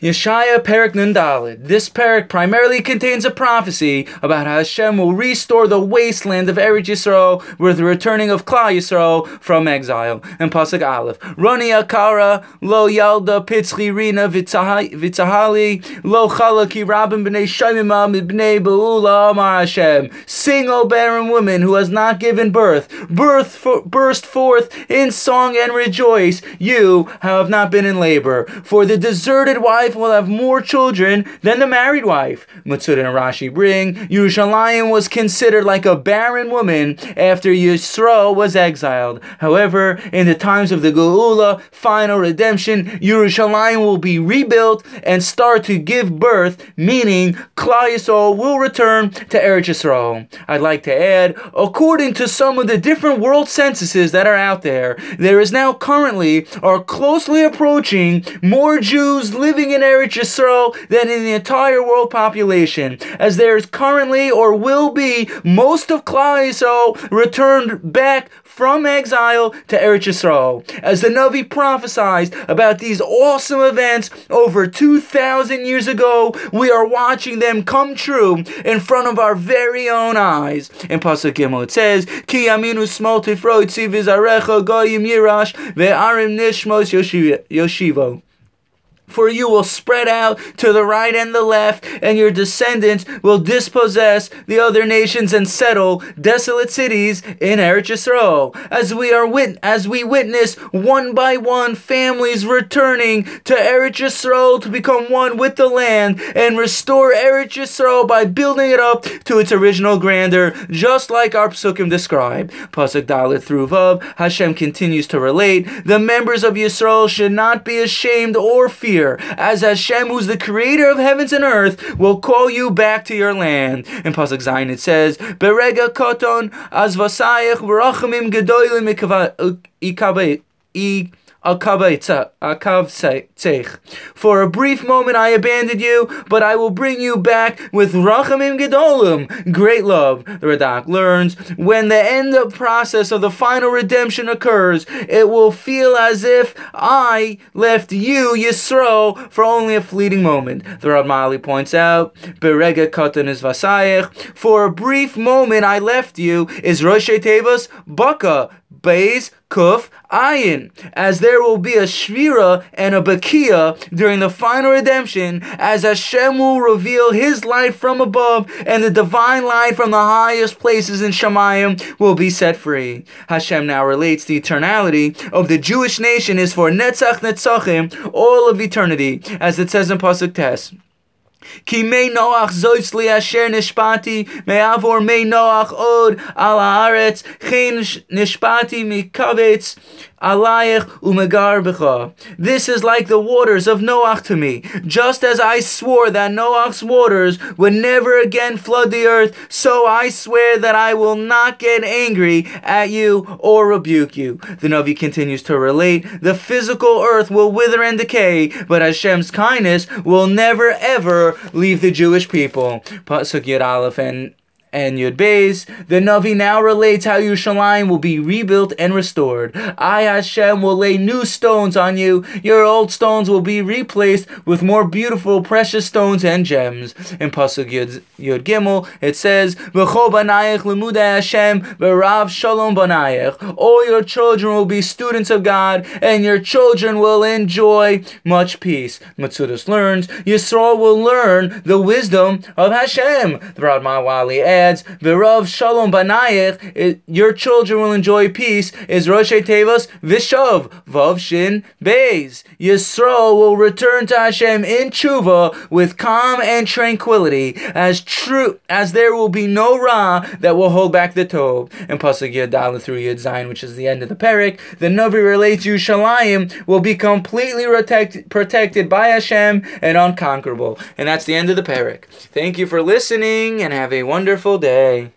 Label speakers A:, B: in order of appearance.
A: Yeshaya Perek Nundalid. This Perek primarily contains a prophecy about how Hashem will restore the wasteland of Eretz Yisrael with the returning of Klal Yisrael from exile. And Pasuk Aleph. Roni Akara, Lo Yalda Pitzchi Rina Vitzahali, Lo Chalaki Rabin B'nei Shemima B'nei Be'ula Amar Hashem. Sing, O barren woman who has not given birth. Birth for, burst forth in song and rejoice. You have not been in labor. For the deserted wife wife will have more children than the married wife. Matsud and Rashi bring Yerushalayim was considered like a barren woman after Yisro was exiled. However, in the times of the Geula, final redemption, Yerushalayim will be rebuilt and start to give birth, meaning Klal will return to Eretz Yisrael. I'd like to add, according to some of the different world censuses that are out there, there is now currently or closely approaching more Jews living in in Eretz Yisrael than in the entire world population, as there is currently or will be most of Klal Yisrael returned back from exile to Eretz Yisrael. As the Navi prophesied about these awesome events over 2,000 years ago, we are watching them come true in front of our very own eyes. In Pasuk Gimel it says, Ki aminu smol tifroitzi vizarecha goyim yirash ve'arim nishmos yoshivo for you will spread out to the right and the left, and your descendants will dispossess the other nations and settle desolate cities in Eretz Yisrael. As we are wit- as we witness one by one families returning to Eretz Yisrael to become one with the land and restore Eretz Yisrael by building it up to its original grandeur, just like our psukim describe. Pasuk Dalit through Vav, Hashem continues to relate: the members of Yisrael should not be ashamed or fear as Hashem, who's the creator of heavens and earth, will call you back to your land. In Pasuk Zayin it says, Berega koton azvasayich v'rachamim gedolim ikabeit Uh, for a brief moment I abandoned you, but I will bring you back with Rachamim Gedolim, great love. The Radak learns, when the end of process of the final redemption occurs, it will feel as if I left you, Yisro, for only a fleeting moment. The Ramali points out, Berega Katan is Vasayich, for a brief moment I left you, is Rosh Tevas Baka, Beis Kuf Ayin, as there will be a Shvira and a Bakia during the final redemption, as Hashem will reveal His light from above, and the divine light from the highest places in Shemayim will be set free. Hashem now relates the eternality of the Jewish nation is for Netzach Netzachim, all of eternity, as it says in Pasuk Tes. כי מי נוח זויס לי אשר נשפטי מעבור מי נוח עוד על הארץ, כן נשפטי מקבץ Alayich umegarbecha. This is like the waters of Noach to me. Just as I swore that Noach's waters would never again flood the earth, so I swear that I will not get angry at you or rebuke you. The novi continues to relate, the physical earth will wither and decay, but Hashem's kindness will never ever leave the Jewish people. Pasuk Yud Aleph and and Yud Beis, the Navi now relates how Yerushalayim will be rebuilt and restored. I, Hashem, will lay new stones on you. Your old stones will be replaced with more beautiful, precious stones and gems. In Pasuk Yud, Yud Gimel, it says, Hashem, shalom banayich. All your children will be students of God, and your children will enjoy much peace. Matsudas learns, Yisrael will learn the wisdom of Hashem. Rad Mawali adds, adds, V'rav shalom banayich, your children will enjoy peace, is Rosh Vishav, Vav Shin Beis. Yisro will return to Hashem in tshuva with calm and tranquility, as true as there will be no Ra that will hold back the Tov. And Pasuk Yud through Yud Zayin, which is the end of the Perek, the Navi relates Yerushalayim will be completely protect, protected by Hashem and unconquerable. And that's the end of the Perek. Thank you for listening and have a wonderful day.